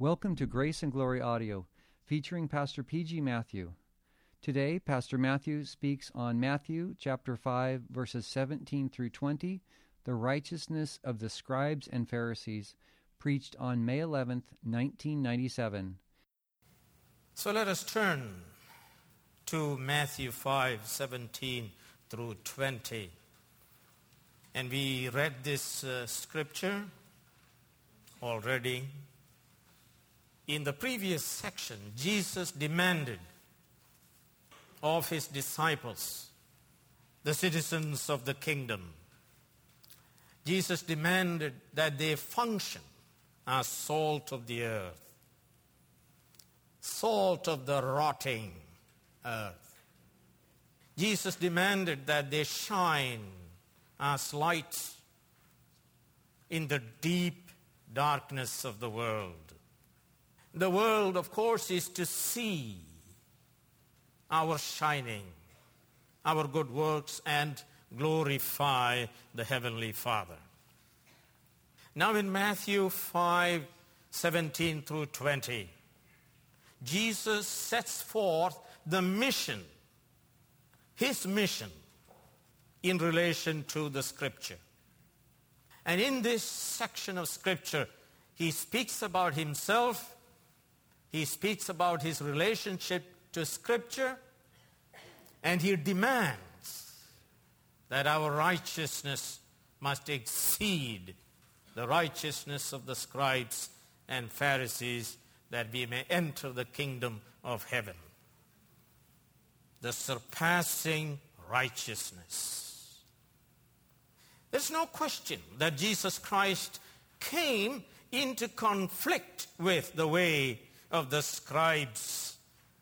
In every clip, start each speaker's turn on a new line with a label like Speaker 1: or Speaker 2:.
Speaker 1: Welcome to Grace and Glory Audio, featuring Pastor P.G. Matthew. Today, Pastor Matthew speaks on Matthew chapter 5, verses 17 through 20, the righteousness of the scribes and Pharisees, preached on May 11th, 1997.
Speaker 2: So let us turn to Matthew 5 17 through 20. And we read this uh, scripture already. In the previous section, Jesus demanded of his disciples, the citizens of the kingdom, Jesus demanded that they function as salt of the earth, salt of the rotting earth. Jesus demanded that they shine as lights in the deep darkness of the world. The world, of course, is to see our shining, our good works, and glorify the Heavenly Father. Now, in Matthew 5 17 through 20, Jesus sets forth the mission, his mission, in relation to the Scripture. And in this section of Scripture, he speaks about himself he speaks about his relationship to Scripture and he demands that our righteousness must exceed the righteousness of the scribes and Pharisees that we may enter the kingdom of heaven. The surpassing righteousness. There's no question that Jesus Christ came into conflict with the way of the scribes,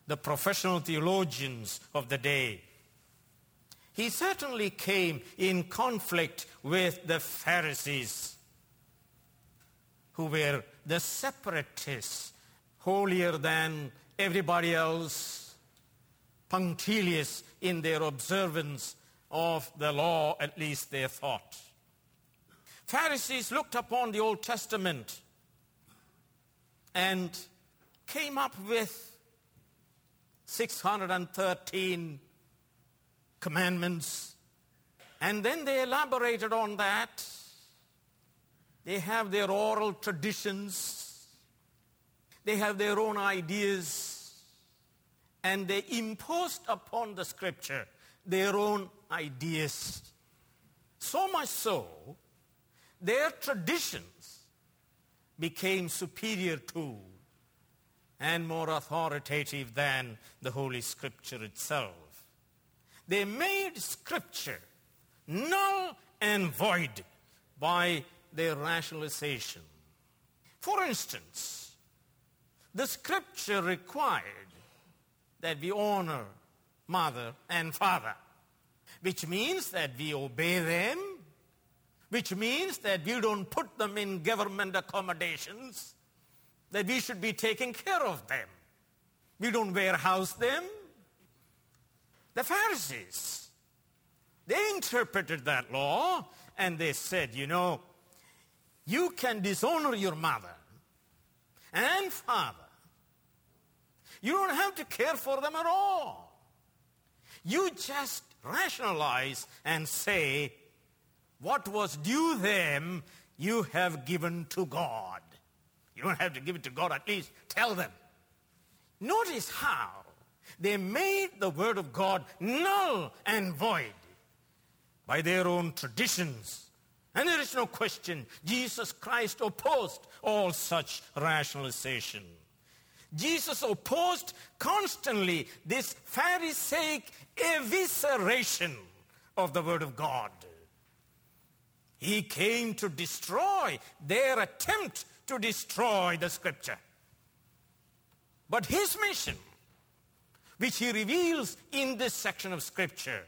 Speaker 2: the professional theologians of the day. He certainly came in conflict with the Pharisees, who were the separatists, holier than everybody else, punctilious in their observance of the law, at least they thought. Pharisees looked upon the Old Testament and came up with 613 commandments, and then they elaborated on that. They have their oral traditions, they have their own ideas, and they imposed upon the scripture their own ideas. So much so, their traditions became superior to and more authoritative than the Holy Scripture itself. They made Scripture null and void by their rationalization. For instance, the Scripture required that we honor mother and father, which means that we obey them, which means that we don't put them in government accommodations that we should be taking care of them. We don't warehouse them. The Pharisees, they interpreted that law and they said, you know, you can dishonor your mother and father. You don't have to care for them at all. You just rationalize and say, what was due them, you have given to God. You don't have to give it to God, at least tell them. Notice how they made the word of God null and void by their own traditions. And there is no question, Jesus Christ opposed all such rationalization. Jesus opposed constantly this Pharisaic evisceration of the Word of God. He came to destroy their attempt to destroy the scripture. But his mission, which he reveals in this section of scripture,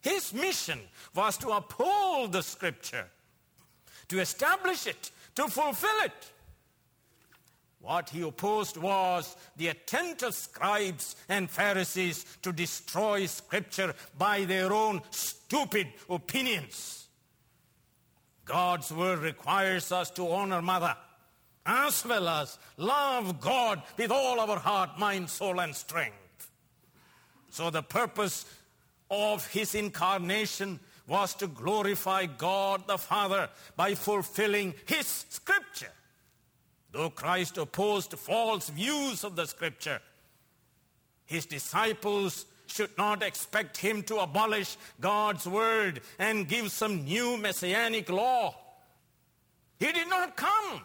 Speaker 2: his mission was to uphold the scripture, to establish it, to fulfill it. What he opposed was the attempt of scribes and Pharisees to destroy scripture by their own stupid opinions. God's word requires us to honor mother as well as love God with all our heart, mind, soul, and strength. So the purpose of his incarnation was to glorify God the Father by fulfilling his scripture. Though Christ opposed false views of the scripture, his disciples should not expect him to abolish God's word and give some new messianic law. He did not come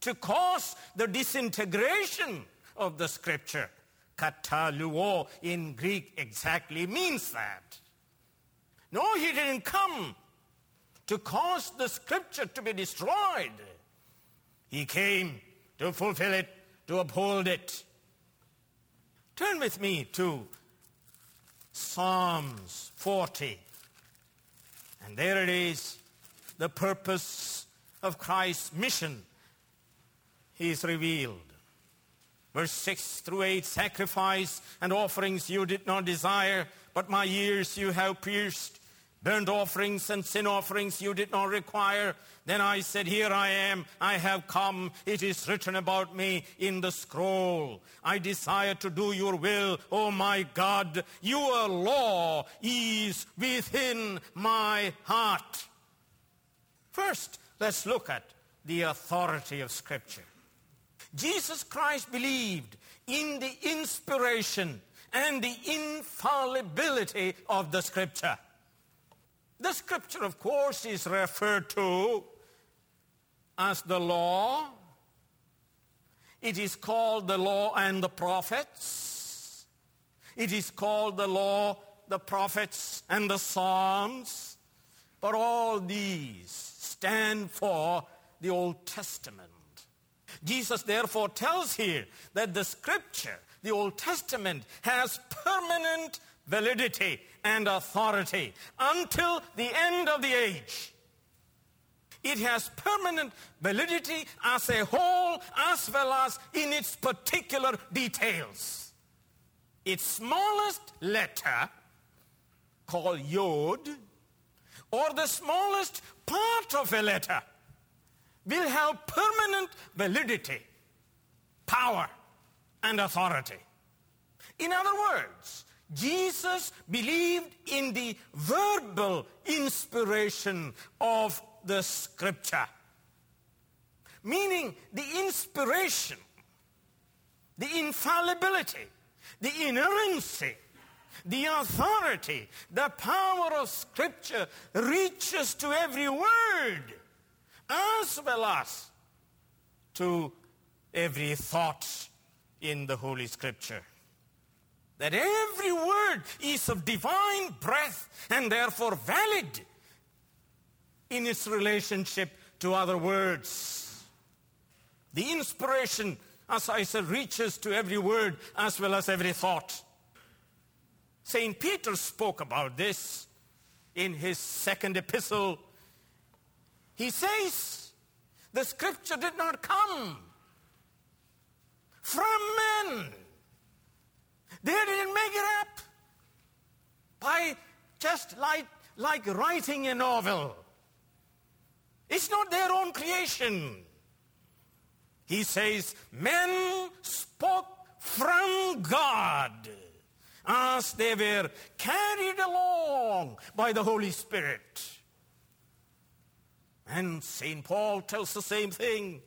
Speaker 2: to cause the disintegration of the scripture. Kataluo in Greek exactly means that. No, he didn't come to cause the scripture to be destroyed. He came to fulfill it, to uphold it. Turn with me to Psalms 40. And there it is, the purpose of Christ's mission He is revealed. Verse 6 through 8 Sacrifice and offerings you did not desire, but my ears you have pierced. Burnt offerings and sin offerings you did not require. Then I said, Here I am, I have come. It is written about me in the scroll. I desire to do your will, O my God. Your law is within my heart. First, let's look at the authority of Scripture. Jesus Christ believed in the inspiration and the infallibility of the Scripture. The Scripture, of course, is referred to as the law. It is called the law and the prophets. It is called the law, the prophets, and the Psalms. But all these stand for the Old Testament. Jesus therefore tells here that the scripture, the Old Testament, has permanent validity and authority until the end of the age. It has permanent validity as a whole as well as in its particular details. Its smallest letter, called yod, or the smallest part of a letter, will have permanent validity, power, and authority. In other words, Jesus believed in the verbal inspiration of the scripture. Meaning the inspiration, the infallibility, the inerrancy, the authority, the power of scripture reaches to every word as well as to every thought in the Holy Scripture. That every word is of divine breath and therefore valid in its relationship to other words. The inspiration, as I said, reaches to every word as well as every thought. St. Peter spoke about this in his second epistle. He says, the scripture did not come from. They didn't make it up by just like, like writing a novel. It's not their own creation. He says, men spoke from God as they were carried along by the Holy Spirit. And St. Paul tells the same thing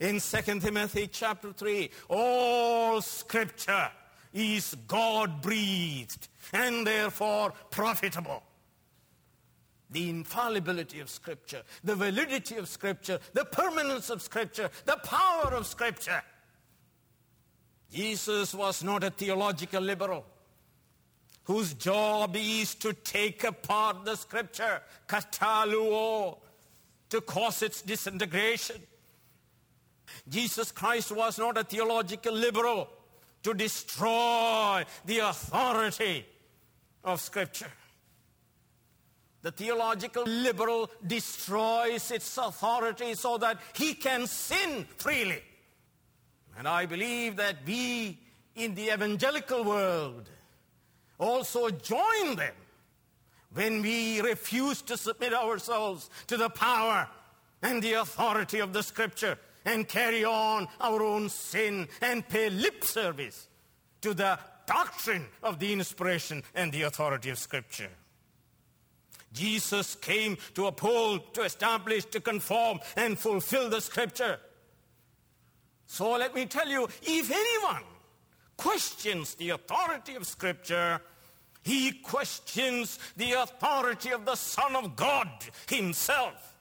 Speaker 2: in 2 Timothy chapter 3. All scripture is God breathed and therefore profitable the infallibility of Scripture, the validity of Scripture, the permanence of Scripture, the power of Scripture. Jesus was not a theological liberal whose job is to take apart the Scripture, kataluo, to cause its disintegration. Jesus Christ was not a theological liberal to destroy the authority of Scripture. The theological liberal destroys its authority so that he can sin freely. And I believe that we in the evangelical world also join them when we refuse to submit ourselves to the power and the authority of the scripture and carry on our own sin and pay lip service to the doctrine of the inspiration and the authority of Scripture. Jesus came to uphold, to establish, to conform, and fulfill the Scripture. So let me tell you if anyone questions the authority of Scripture, he questions the authority of the Son of God Himself.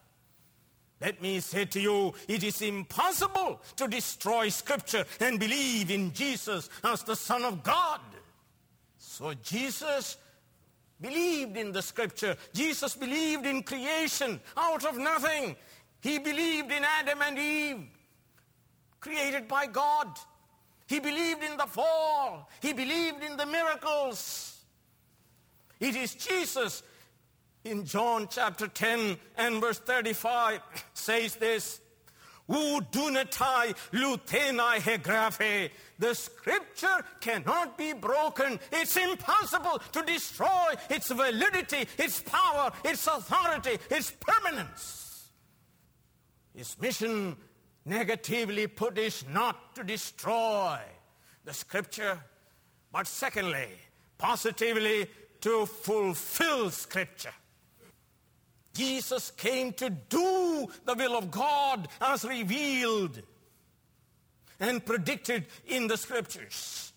Speaker 2: Let me say to you, it is impossible to destroy Scripture and believe in Jesus as the Son of God. So Jesus believed in the Scripture. Jesus believed in creation out of nothing. He believed in Adam and Eve, created by God. He believed in the fall. He believed in the miracles. It is Jesus in John chapter 10 and verse 35 says this. The scripture cannot be broken. It's impossible to destroy its validity, its power, its authority, its permanence. His mission, negatively put, is not to destroy the scripture, but secondly, positively to fulfill scripture. Jesus came to do the will of God as revealed and predicted in the scriptures.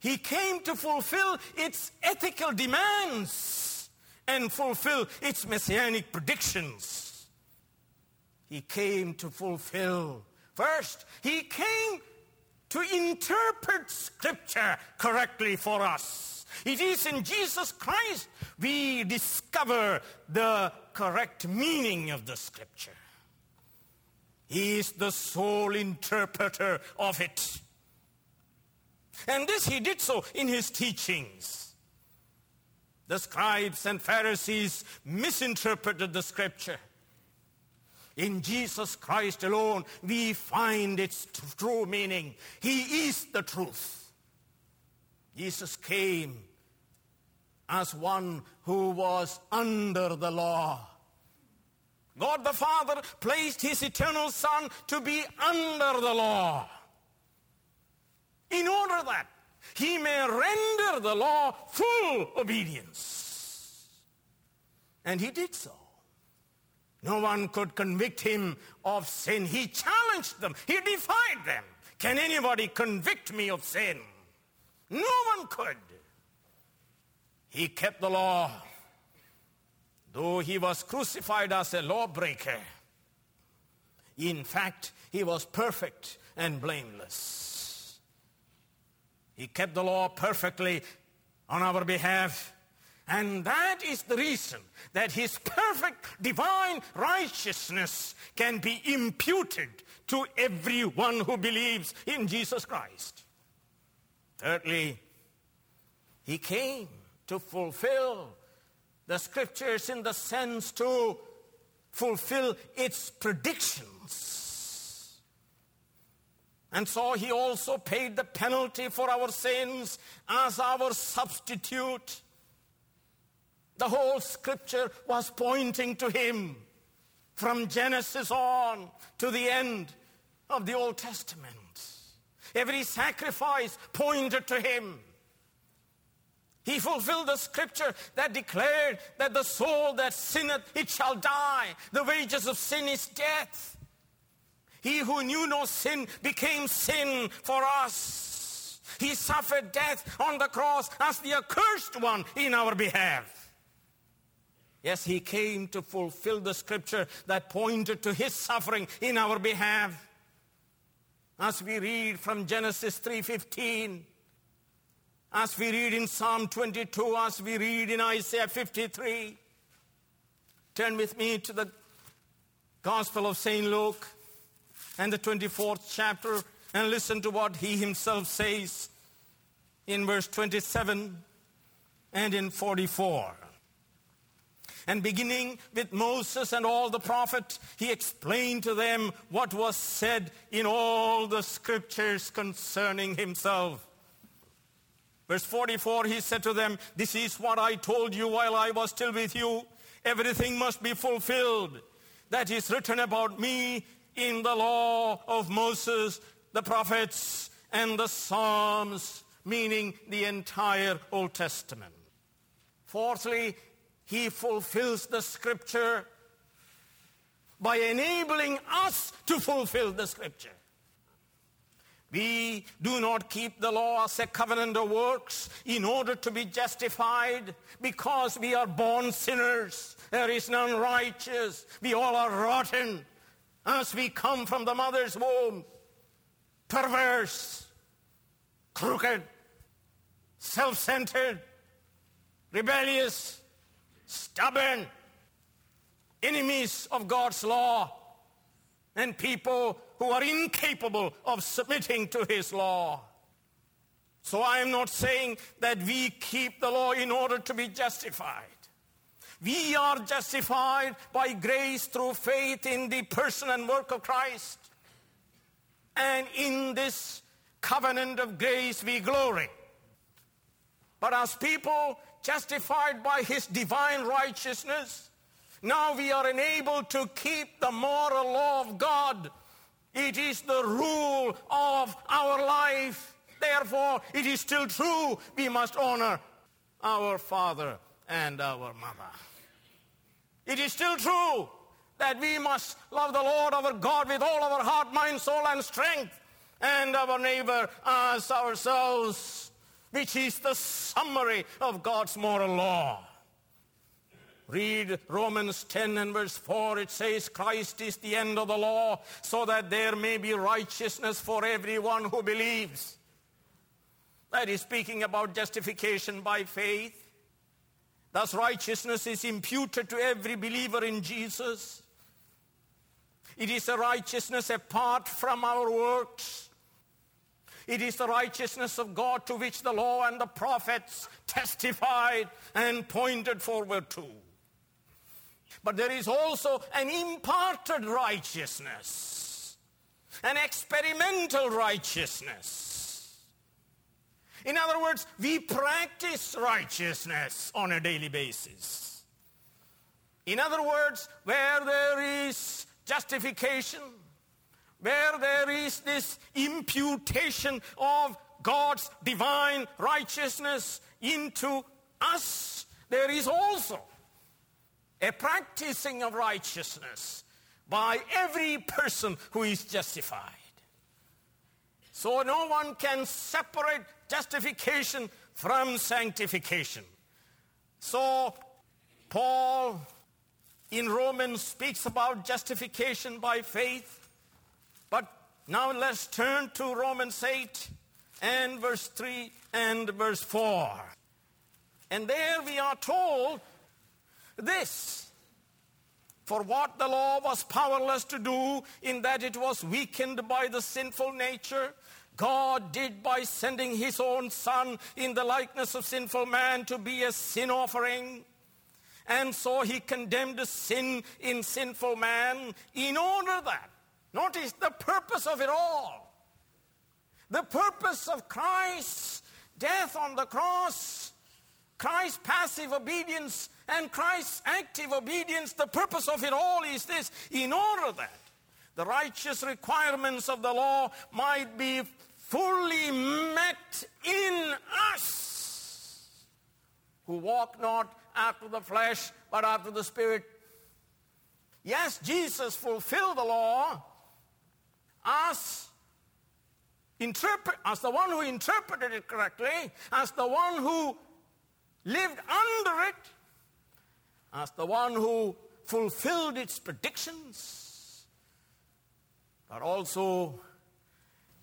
Speaker 2: He came to fulfill its ethical demands and fulfill its messianic predictions. He came to fulfill. First, he came to interpret scripture correctly for us. It is in Jesus Christ we discover the correct meaning of the scripture. He is the sole interpreter of it. And this he did so in his teachings. The scribes and Pharisees misinterpreted the scripture. In Jesus Christ alone, we find its true meaning. He is the truth. Jesus came as one who was under the law. God the Father placed his eternal Son to be under the law in order that he may render the law full obedience. And he did so. No one could convict him of sin. He challenged them, he defied them. Can anybody convict me of sin? No one could. He kept the law, though he was crucified as a lawbreaker. In fact, he was perfect and blameless. He kept the law perfectly on our behalf. And that is the reason that his perfect divine righteousness can be imputed to everyone who believes in Jesus Christ. Thirdly, he came to fulfill the scriptures in the sense to fulfill its predictions. And so he also paid the penalty for our sins as our substitute. The whole scripture was pointing to him from Genesis on to the end of the Old Testament. Every sacrifice pointed to him. He fulfilled the scripture that declared that the soul that sinneth, it shall die. The wages of sin is death. He who knew no sin became sin for us. He suffered death on the cross as the accursed one in our behalf. Yes, he came to fulfill the scripture that pointed to his suffering in our behalf. As we read from Genesis 3:15, as we read in Psalm 22, as we read in Isaiah 53. Turn with me to the Gospel of St. Luke and the 24th chapter and listen to what he himself says in verse 27 and in 44. And beginning with Moses and all the prophets, he explained to them what was said in all the scriptures concerning himself. Verse 44, he said to them, This is what I told you while I was still with you. Everything must be fulfilled that is written about me in the law of Moses, the prophets, and the Psalms, meaning the entire Old Testament. Fourthly, he fulfills the scripture by enabling us to fulfill the scripture. We do not keep the law as a covenant of works in order to be justified because we are born sinners. There is none righteous. We all are rotten as we come from the mother's womb. Perverse, crooked, self centered, rebellious, stubborn, enemies of God's law, and people who are incapable of submitting to his law. So I am not saying that we keep the law in order to be justified. We are justified by grace through faith in the person and work of Christ. And in this covenant of grace we glory. But as people justified by his divine righteousness, now we are enabled to keep the moral law of God it is the rule of our life. Therefore, it is still true we must honor our father and our mother. It is still true that we must love the Lord our God with all our heart, mind, soul, and strength, and our neighbor as ourselves, which is the summary of God's moral law. Read Romans 10 and verse 4. It says, Christ is the end of the law, so that there may be righteousness for everyone who believes. That is speaking about justification by faith. Thus, righteousness is imputed to every believer in Jesus. It is a righteousness apart from our works. It is the righteousness of God to which the law and the prophets testified and pointed forward to. But there is also an imparted righteousness, an experimental righteousness. In other words, we practice righteousness on a daily basis. In other words, where there is justification, where there is this imputation of God's divine righteousness into us, there is also a practicing of righteousness by every person who is justified. So no one can separate justification from sanctification. So Paul in Romans speaks about justification by faith. Now let's turn to Romans 8 and verse 3 and verse 4. And there we are told this. For what the law was powerless to do, in that it was weakened by the sinful nature, God did by sending his own Son in the likeness of sinful man to be a sin offering. And so he condemned sin in sinful man in order that, notice the purpose of it all. The purpose of Christ's death on the cross, Christ's passive obedience and Christ's active obedience, the purpose of it all is this in order that the righteous requirements of the law might be fully met in us who walk not after the flesh but after the Spirit. Yes, Jesus fulfilled the law as interpret as the one who interpreted it correctly, as the one who lived under it as the one who fulfilled its predictions, but also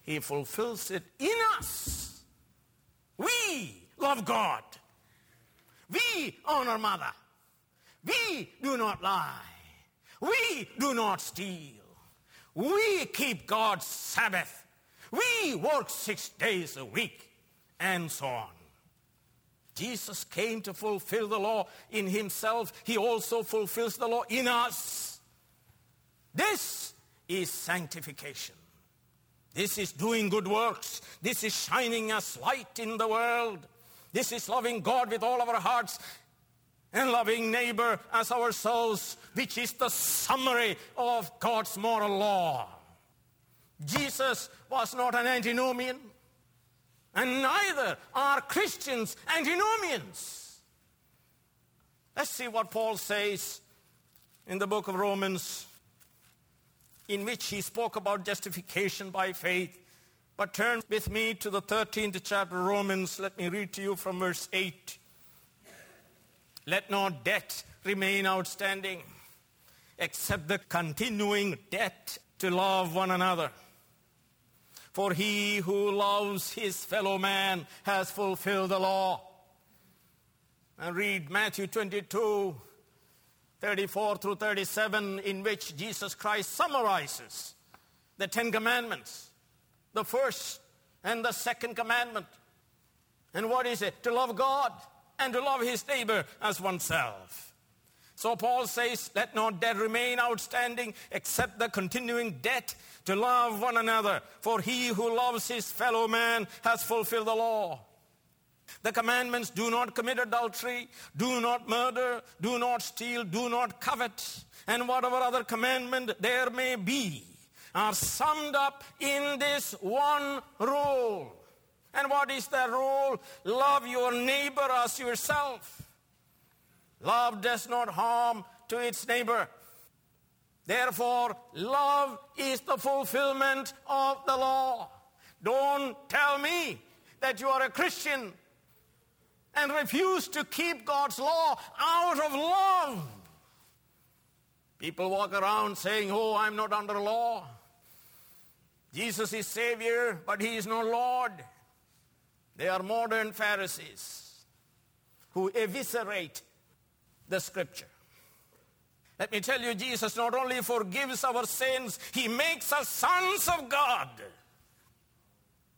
Speaker 2: he fulfills it in us. We love God. We honor mother. We do not lie. We do not steal. We keep God's Sabbath. We work six days a week, and so on. Jesus came to fulfill the law in himself. He also fulfills the law in us. This is sanctification. This is doing good works. This is shining as light in the world. This is loving God with all of our hearts and loving neighbor as ourselves, which is the summary of God's moral law. Jesus was not an antinomian, and neither are Christians antinomians. Let's see what Paul says in the book of Romans, in which he spoke about justification by faith. But turn with me to the 13th chapter of Romans. Let me read to you from verse 8. Let no debt remain outstanding except the continuing debt to love one another. For he who loves his fellow man has fulfilled the law. And read Matthew 22, 34 through 37, in which Jesus Christ summarizes the Ten Commandments, the first and the second commandment. And what is it? To love God and to love his neighbor as oneself. So Paul says, let no debt remain outstanding except the continuing debt to love one another. For he who loves his fellow man has fulfilled the law. The commandments do not commit adultery, do not murder, do not steal, do not covet, and whatever other commandment there may be are summed up in this one rule and what is the rule? Love your neighbor as yourself. Love does not harm to its neighbor. Therefore, love is the fulfillment of the law. Don't tell me that you are a Christian and refuse to keep God's law out of love. People walk around saying, Oh, I'm not under law. Jesus is Savior, but He is no Lord. They are modern Pharisees who eviscerate the scripture. Let me tell you, Jesus not only forgives our sins, he makes us sons of God.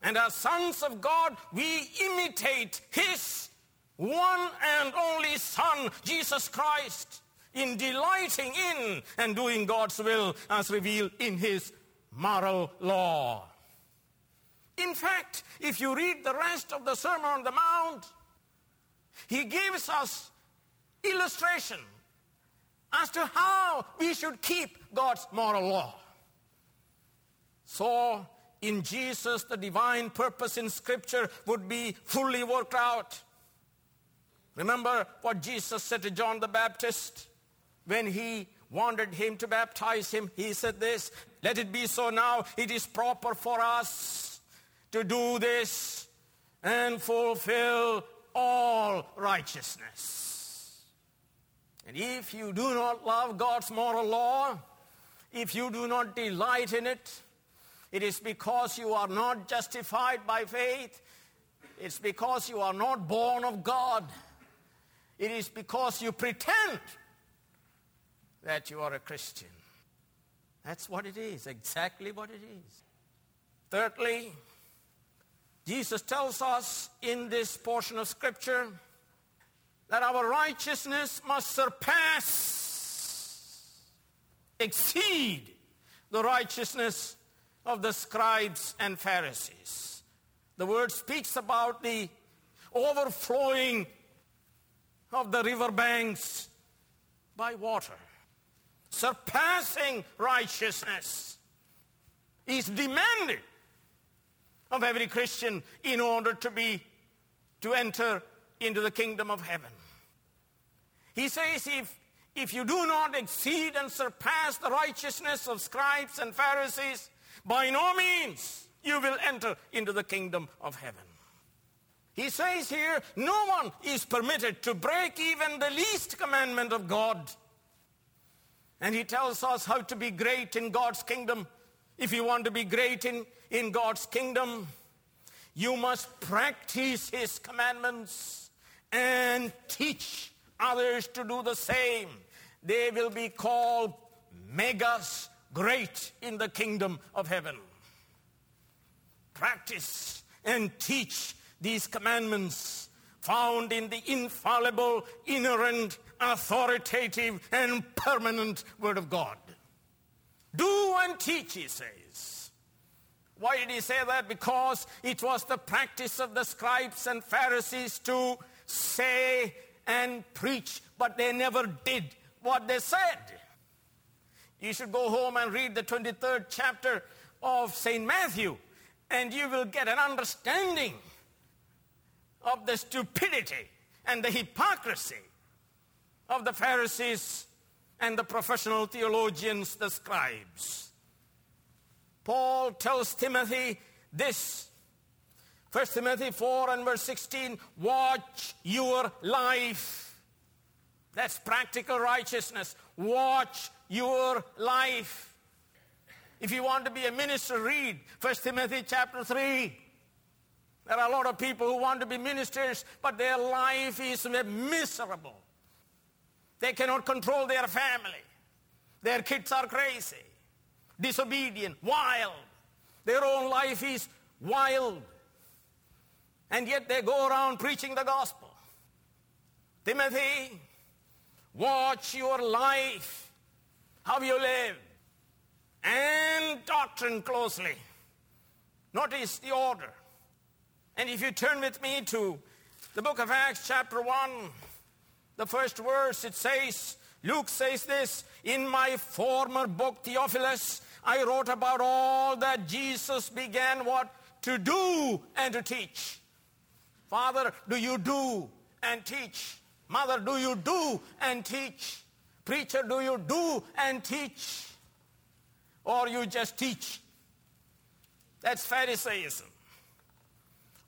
Speaker 2: And as sons of God, we imitate his one and only Son, Jesus Christ, in delighting in and doing God's will as revealed in his moral law. In fact, if you read the rest of the Sermon on the Mount, he gives us illustration as to how we should keep God's moral law. So, in Jesus, the divine purpose in Scripture would be fully worked out. Remember what Jesus said to John the Baptist when he wanted him to baptize him? He said this Let it be so now, it is proper for us to do this and fulfill all righteousness. And if you do not love God's moral law, if you do not delight in it, it is because you are not justified by faith. It's because you are not born of God. It is because you pretend that you are a Christian. That's what it is, exactly what it is. Thirdly, Jesus tells us in this portion of Scripture that our righteousness must surpass, exceed the righteousness of the scribes and Pharisees. The word speaks about the overflowing of the riverbanks by water. Surpassing righteousness is demanded of every Christian in order to be to enter into the kingdom of heaven. He says if if you do not exceed and surpass the righteousness of scribes and Pharisees, by no means you will enter into the kingdom of heaven. He says here, no one is permitted to break even the least commandment of God. And he tells us how to be great in God's kingdom. If you want to be great in in God's kingdom, you must practice His commandments and teach others to do the same. They will be called megas great in the kingdom of heaven. Practice and teach these commandments found in the infallible, inerrant, authoritative, and permanent Word of God. Do and teach, he says. Why did he say that? Because it was the practice of the scribes and Pharisees to say and preach, but they never did what they said. You should go home and read the 23rd chapter of St. Matthew, and you will get an understanding of the stupidity and the hypocrisy of the Pharisees and the professional theologians, the scribes. Paul tells Timothy this. 1 Timothy 4 and verse 16 watch your life. That's practical righteousness. Watch your life. If you want to be a minister, read 1 Timothy chapter 3. There are a lot of people who want to be ministers, but their life is miserable. They cannot control their family. Their kids are crazy, disobedient, wild. Their own life is wild. And yet they go around preaching the gospel. Timothy, watch your life, how you live, and doctrine closely. Notice the order. And if you turn with me to the book of Acts, chapter 1, the first verse, it says, Luke says this, in my former book, Theophilus, I wrote about all that Jesus began what? To do and to teach. Father, do you do and teach? Mother, do you do and teach? Preacher, do you do and teach? Or you just teach? That's Pharisaism.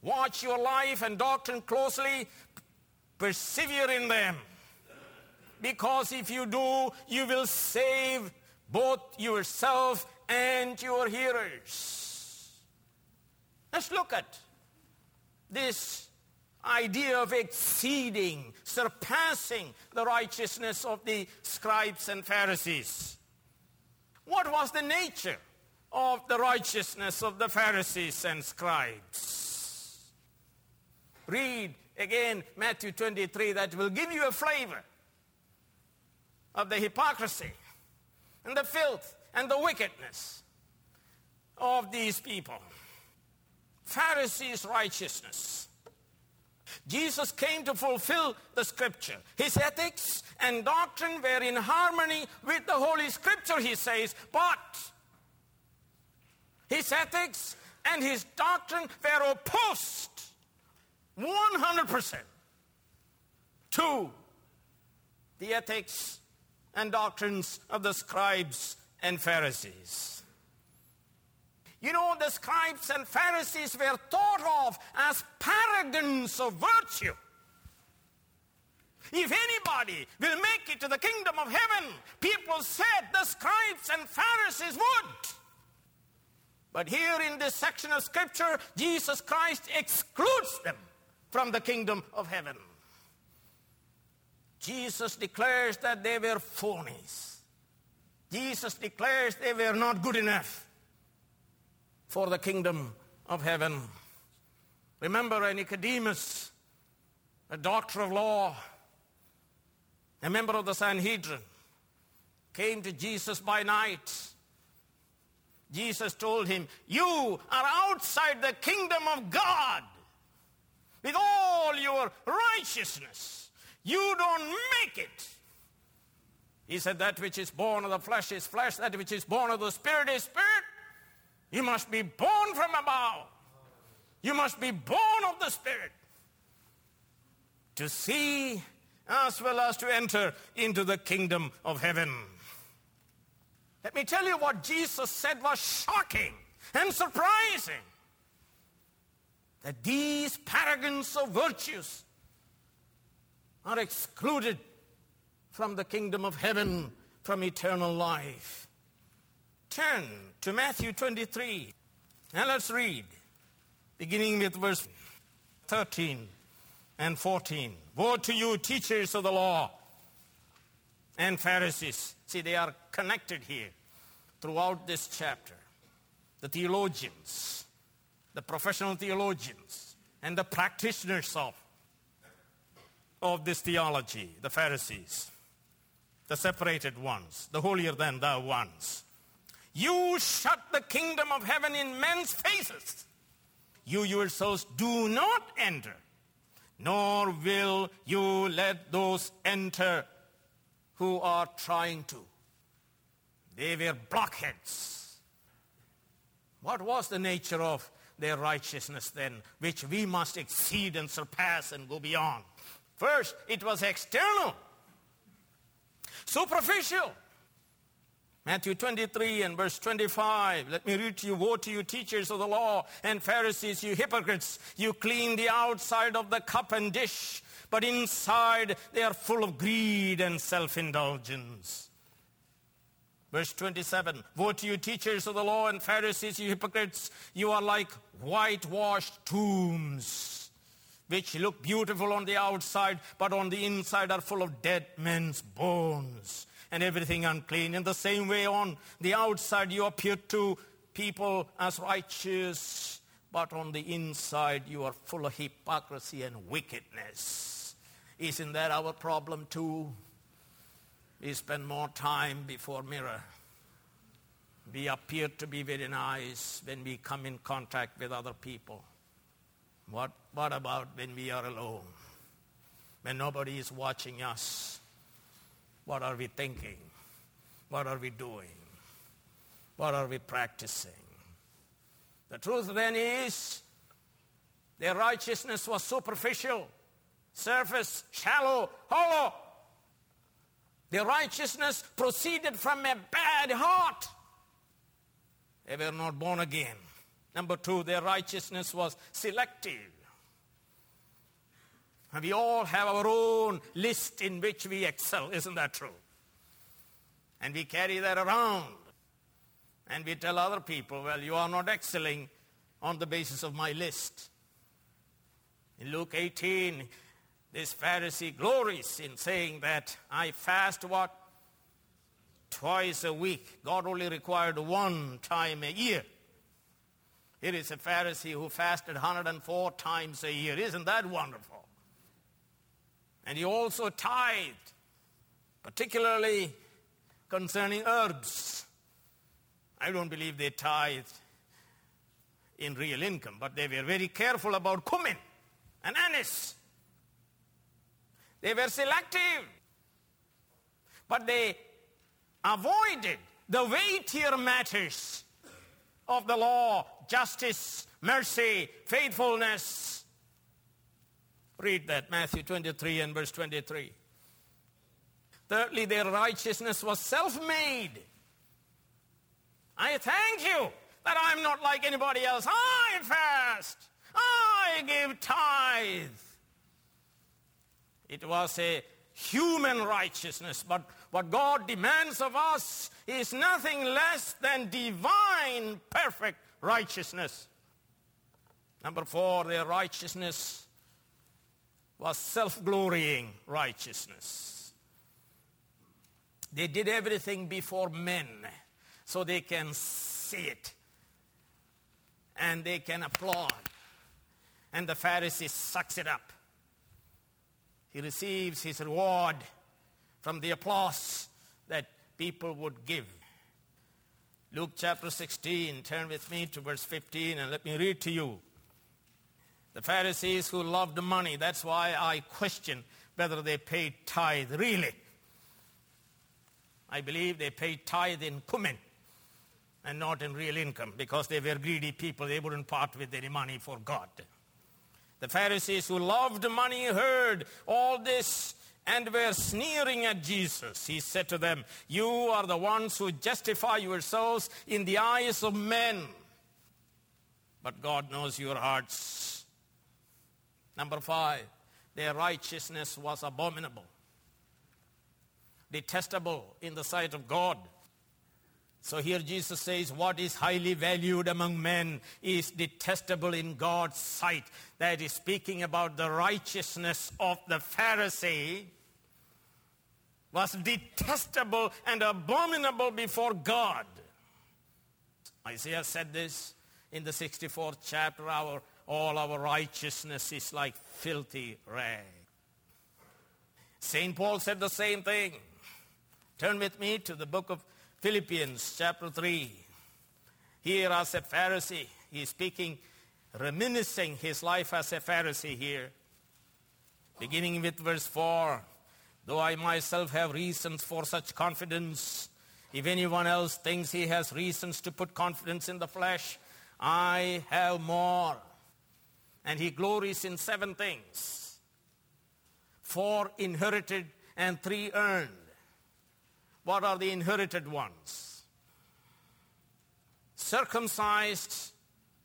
Speaker 2: Watch your life and doctrine closely, persevere in them. Because if you do, you will save both yourself and your hearers. Let's look at this idea of exceeding, surpassing the righteousness of the scribes and Pharisees. What was the nature of the righteousness of the Pharisees and scribes? Read again Matthew 23, that will give you a flavor of the hypocrisy and the filth and the wickedness of these people. Pharisees' righteousness. Jesus came to fulfill the scripture. His ethics and doctrine were in harmony with the Holy Scripture, he says, but his ethics and his doctrine were opposed 100% to the ethics and doctrines of the scribes and Pharisees. You know, the scribes and Pharisees were thought of as paragons of virtue. If anybody will make it to the kingdom of heaven, people said the scribes and Pharisees would. But here in this section of scripture, Jesus Christ excludes them from the kingdom of heaven. Jesus declares that they were phonies. Jesus declares they were not good enough for the kingdom of heaven. Remember uh, Nicodemus, a doctor of law, a member of the Sanhedrin, came to Jesus by night. Jesus told him, You are outside the kingdom of God with all your righteousness. You don't make it. He said, That which is born of the flesh is flesh, that which is born of the spirit is spirit. You must be born from above. You must be born of the spirit to see as well as to enter into the kingdom of heaven. Let me tell you what Jesus said was shocking and surprising. That these paragons of virtues are excluded from the kingdom of heaven, from eternal life. Turn to Matthew 23 and let's read, beginning with verse 13 and 14. Woe to you, teachers of the law and Pharisees. See, they are connected here throughout this chapter. The theologians, the professional theologians, and the practitioners of, of this theology, the Pharisees, the separated ones, the holier than thou ones. You shut the kingdom of heaven in men's faces. You yourselves do not enter nor will you let those enter who are trying to. They were blockheads. What was the nature of their righteousness then, which we must exceed and surpass and go beyond? First, it was external, superficial. Matthew 23 and verse 25. Let me read to you. Woe to you, teachers of the law and Pharisees, you hypocrites. You clean the outside of the cup and dish, but inside they are full of greed and self indulgence. Verse 27 Woe to you, teachers of the law and Pharisees, you hypocrites! You are like whitewashed tombs, which look beautiful on the outside, but on the inside are full of dead men's bones and everything unclean. In the same way, on the outside, you appear to people as righteous, but on the inside, you are full of hypocrisy and wickedness. Isn't that our problem too? We spend more time before mirror. We appear to be very nice when we come in contact with other people. What, what about when we are alone? When nobody is watching us? What are we thinking? What are we doing? What are we practicing? The truth then is their righteousness was superficial, surface, shallow, hollow. Their righteousness proceeded from a bad heart. They were not born again. Number two, their righteousness was selective. And we all have our own list in which we excel, isn't that true? And we carry that around. And we tell other people, well, you are not excelling on the basis of my list. In Luke 18, this Pharisee glories in saying that I fast what? Twice a week. God only required one time a year. Here is a Pharisee who fasted 104 times a year. Isn't that wonderful? And he also tithed, particularly concerning herbs. I don't believe they tithed in real income, but they were very careful about cumin and anise. They were selective, but they avoided the weightier matters of the law justice, mercy, faithfulness. Read that, Matthew 23 and verse 23. Thirdly, their righteousness was self made. I thank you that I'm not like anybody else. I fast. I give tithe. It was a human righteousness, but what God demands of us is nothing less than divine, perfect righteousness. Number four, their righteousness was self glorying righteousness. They did everything before men so they can see it and they can applaud. And the Pharisee sucks it up. He receives his reward from the applause that people would give. Luke chapter 16, turn with me to verse 15 and let me read to you. The Pharisees who loved money, that's why I question whether they paid tithe really. I believe they paid tithe in cumin and not in real income because they were greedy people. They wouldn't part with any money for God. The Pharisees who loved money heard all this and were sneering at Jesus. He said to them, You are the ones who justify yourselves in the eyes of men, but God knows your hearts. Number five, their righteousness was abominable, detestable in the sight of God. So here Jesus says, What is highly valued among men is detestable in God's sight. That is speaking about the righteousness of the Pharisee was detestable and abominable before God. Isaiah said this in the 64th chapter our, all our righteousness is like filthy rag. St. Paul said the same thing. Turn with me to the book of Philippians, chapter 3. Here, as a Pharisee, he's speaking, reminiscing his life as a Pharisee here. beginning with verse 4. Though I myself have reasons for such confidence, if anyone else thinks he has reasons to put confidence in the flesh, I have more. And he glories in seven things four inherited and three earned. What are the inherited ones? Circumcised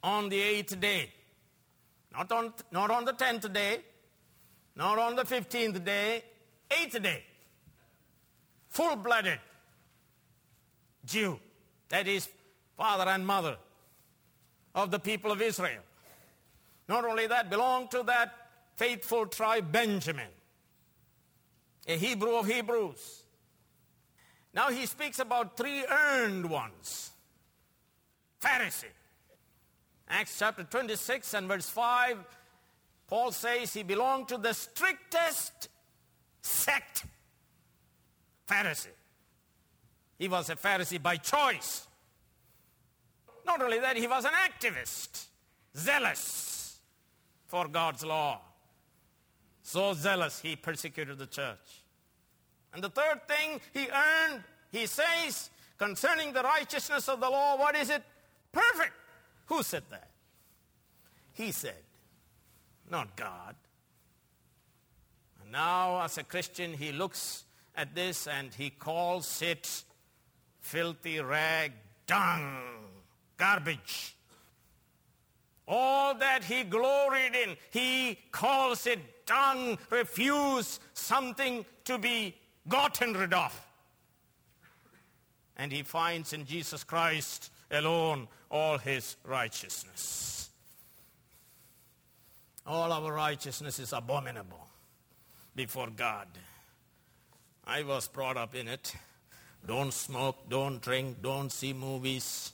Speaker 2: on the eighth day. Not on, not on the tenth day, not on the fifteenth day, eighth day. Full blooded Jew. That is, father and mother of the people of Israel. Not only that, belonged to that faithful tribe Benjamin, a Hebrew of Hebrews. Now he speaks about three earned ones. Pharisee. Acts chapter 26 and verse 5, Paul says he belonged to the strictest sect. Pharisee. He was a Pharisee by choice. Not only that, he was an activist, zealous for God's law. So zealous, he persecuted the church. And the third thing he earned, he says, concerning the righteousness of the law, what is it? Perfect. Who said that? He said, not God. And now, as a Christian, he looks at this and he calls it filthy rag, dung, garbage. All that he gloried in, he calls it dung, refuse, something to be gotten rid of. And he finds in Jesus Christ alone all his righteousness. All our righteousness is abominable before God. I was brought up in it. Don't smoke, don't drink, don't see movies,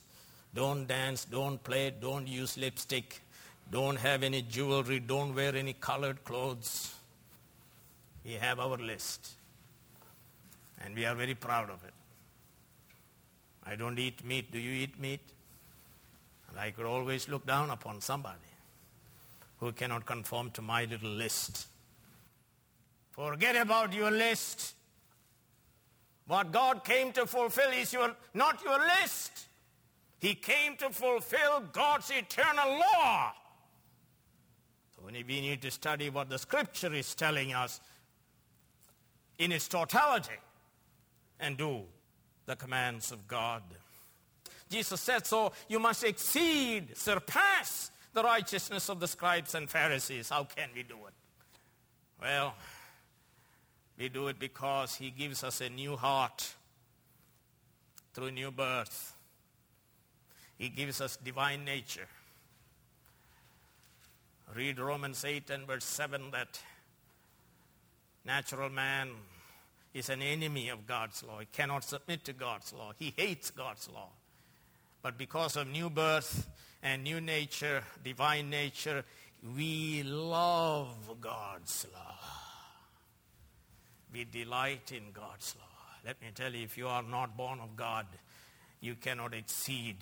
Speaker 2: don't dance, don't play, don't use lipstick, don't have any jewelry, don't wear any colored clothes. We have our list. And we are very proud of it. I don't eat meat. Do you eat meat? And I could always look down upon somebody who cannot conform to my little list. Forget about your list. What God came to fulfill is your, not your list. He came to fulfill God's eternal law. So we need to study what the scripture is telling us in its totality and do the commands of God. Jesus said, so you must exceed, surpass the righteousness of the scribes and Pharisees. How can we do it? Well, we do it because he gives us a new heart through new birth. He gives us divine nature. Read Romans 8 and verse 7 that natural man is an enemy of God's law. He cannot submit to God's law. He hates God's law. But because of new birth and new nature, divine nature, we love God's law. We delight in God's law. Let me tell you, if you are not born of God, you cannot exceed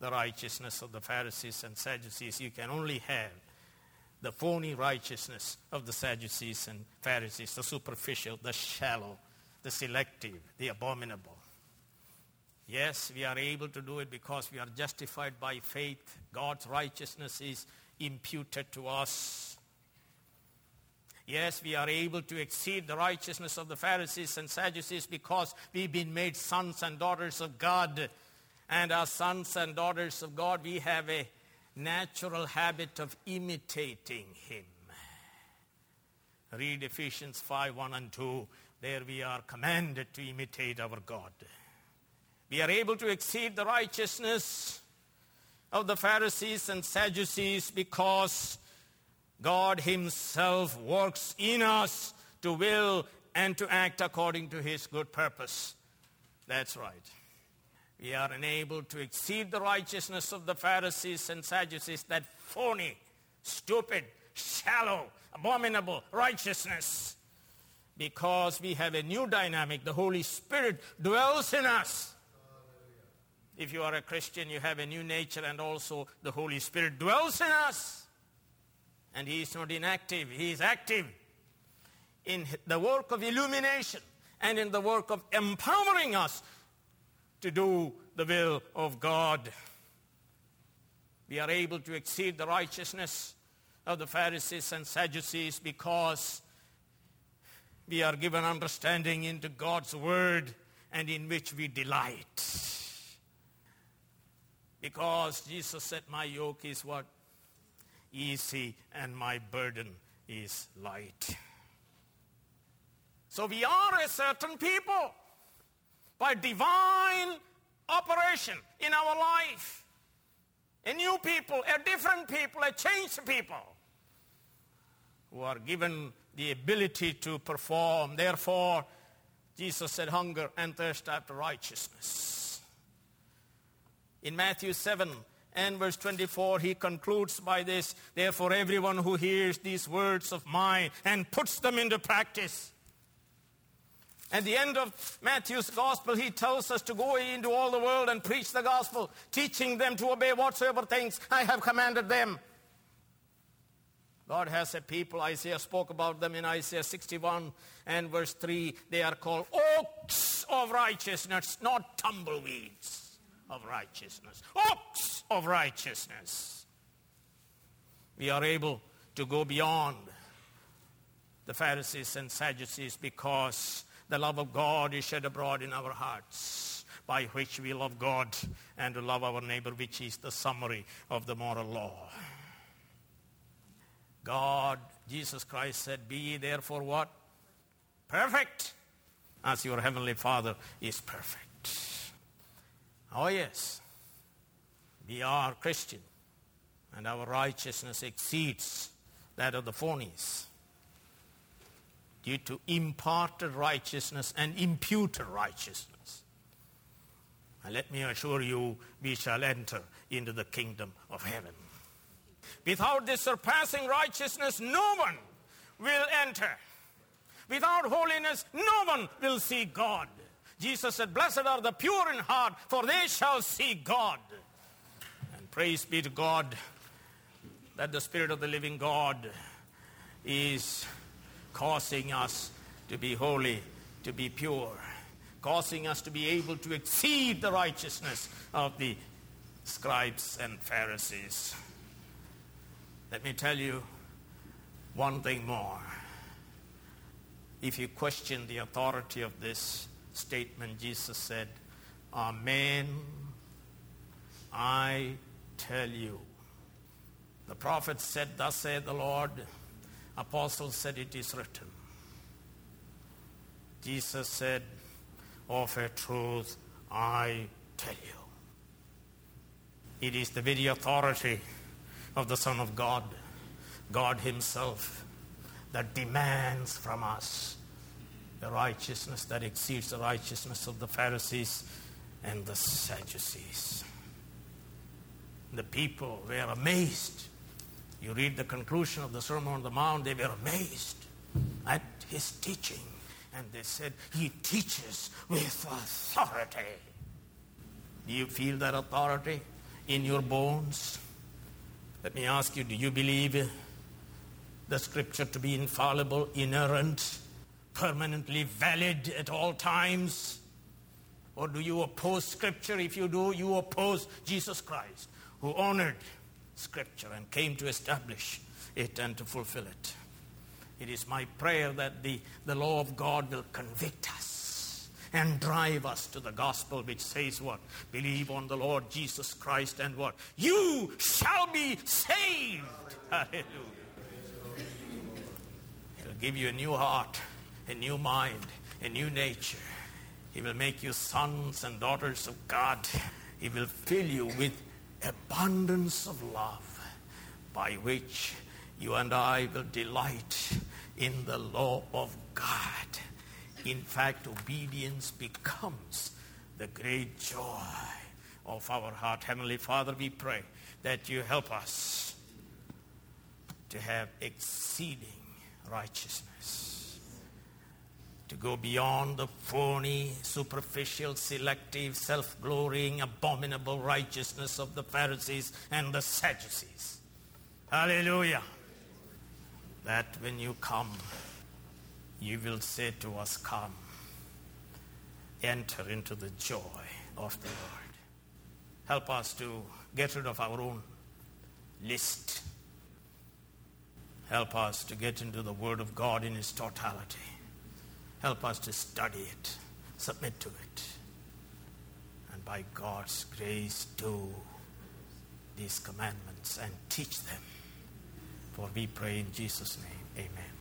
Speaker 2: the righteousness of the Pharisees and Sadducees. You can only have the phony righteousness of the Sadducees and Pharisees, the superficial, the shallow, the selective, the abominable. Yes, we are able to do it because we are justified by faith. God's righteousness is imputed to us. Yes, we are able to exceed the righteousness of the Pharisees and Sadducees because we've been made sons and daughters of God. And as sons and daughters of God, we have a natural habit of imitating him. Read Ephesians 5 1 and 2. There we are commanded to imitate our God. We are able to exceed the righteousness of the Pharisees and Sadducees because God Himself works in us to will and to act according to His good purpose. That's right we are enabled to exceed the righteousness of the Pharisees and Sadducees, that phony, stupid, shallow, abominable righteousness. Because we have a new dynamic. The Holy Spirit dwells in us. If you are a Christian, you have a new nature, and also the Holy Spirit dwells in us. And He is not inactive, He is active. in the work of illumination and in the work of empowering us to do the will of God. We are able to exceed the righteousness of the Pharisees and Sadducees because we are given understanding into God's word and in which we delight. Because Jesus said, My yoke is what? Easy and my burden is light. So we are a certain people by divine operation in our life. A new people, a different people, a changed people who are given the ability to perform. Therefore, Jesus said, hunger and thirst after righteousness. In Matthew 7 and verse 24, he concludes by this Therefore, everyone who hears these words of mine and puts them into practice at the end of Matthew's gospel, he tells us to go into all the world and preach the gospel, teaching them to obey whatsoever things I have commanded them. God has a people, Isaiah spoke about them in Isaiah 61 and verse 3. They are called oaks of righteousness, not tumbleweeds of righteousness. Oaks of righteousness. We are able to go beyond the Pharisees and Sadducees because the love of God is shed abroad in our hearts, by which we love God and love our neighbor, which is the summary of the moral law. God, Jesus Christ said, Be ye therefore what? Perfect, as your heavenly Father is perfect. Oh, yes, we are Christian, and our righteousness exceeds that of the phonies due to imparted righteousness and imputed righteousness. And let me assure you, we shall enter into the kingdom of heaven. Without this surpassing righteousness, no one will enter. Without holiness, no one will see God. Jesus said, Blessed are the pure in heart, for they shall see God. And praise be to God that the Spirit of the living God is causing us to be holy, to be pure, causing us to be able to exceed the righteousness of the scribes and Pharisees. Let me tell you one thing more. If you question the authority of this statement, Jesus said, Amen, I tell you. The prophet said, Thus saith the Lord Apostle said, It is written. Jesus said, Of a truth, I tell you. It is the very authority of the Son of God, God Himself, that demands from us the righteousness that exceeds the righteousness of the Pharisees and the Sadducees. The people were amazed you read the conclusion of the Sermon on the Mount, they were amazed at his teaching. And they said, He teaches with authority. Do you feel that authority in your bones? Let me ask you do you believe the scripture to be infallible, inerrant, permanently valid at all times? Or do you oppose scripture? If you do, you oppose Jesus Christ, who honored Scripture and came to establish it and to fulfill it. It is my prayer that the, the law of God will convict us and drive us to the gospel which says what? Believe on the Lord Jesus Christ and what? You shall be saved. Hallelujah. He'll give you a new heart, a new mind, a new nature. He will make you sons and daughters of God. He will fill you with abundance of love by which you and I will delight in the law of God. In fact, obedience becomes the great joy of our heart. Heavenly Father, we pray that you help us to have exceeding righteousness to go beyond the phony, superficial, selective, self glorying, abominable righteousness of the Pharisees and the Sadducees. Hallelujah. That when you come, you will say to us, Come, enter into the joy of the Lord. Help us to get rid of our own list. Help us to get into the Word of God in its totality. Help us to study it, submit to it, and by God's grace do these commandments and teach them. For we pray in Jesus' name. Amen.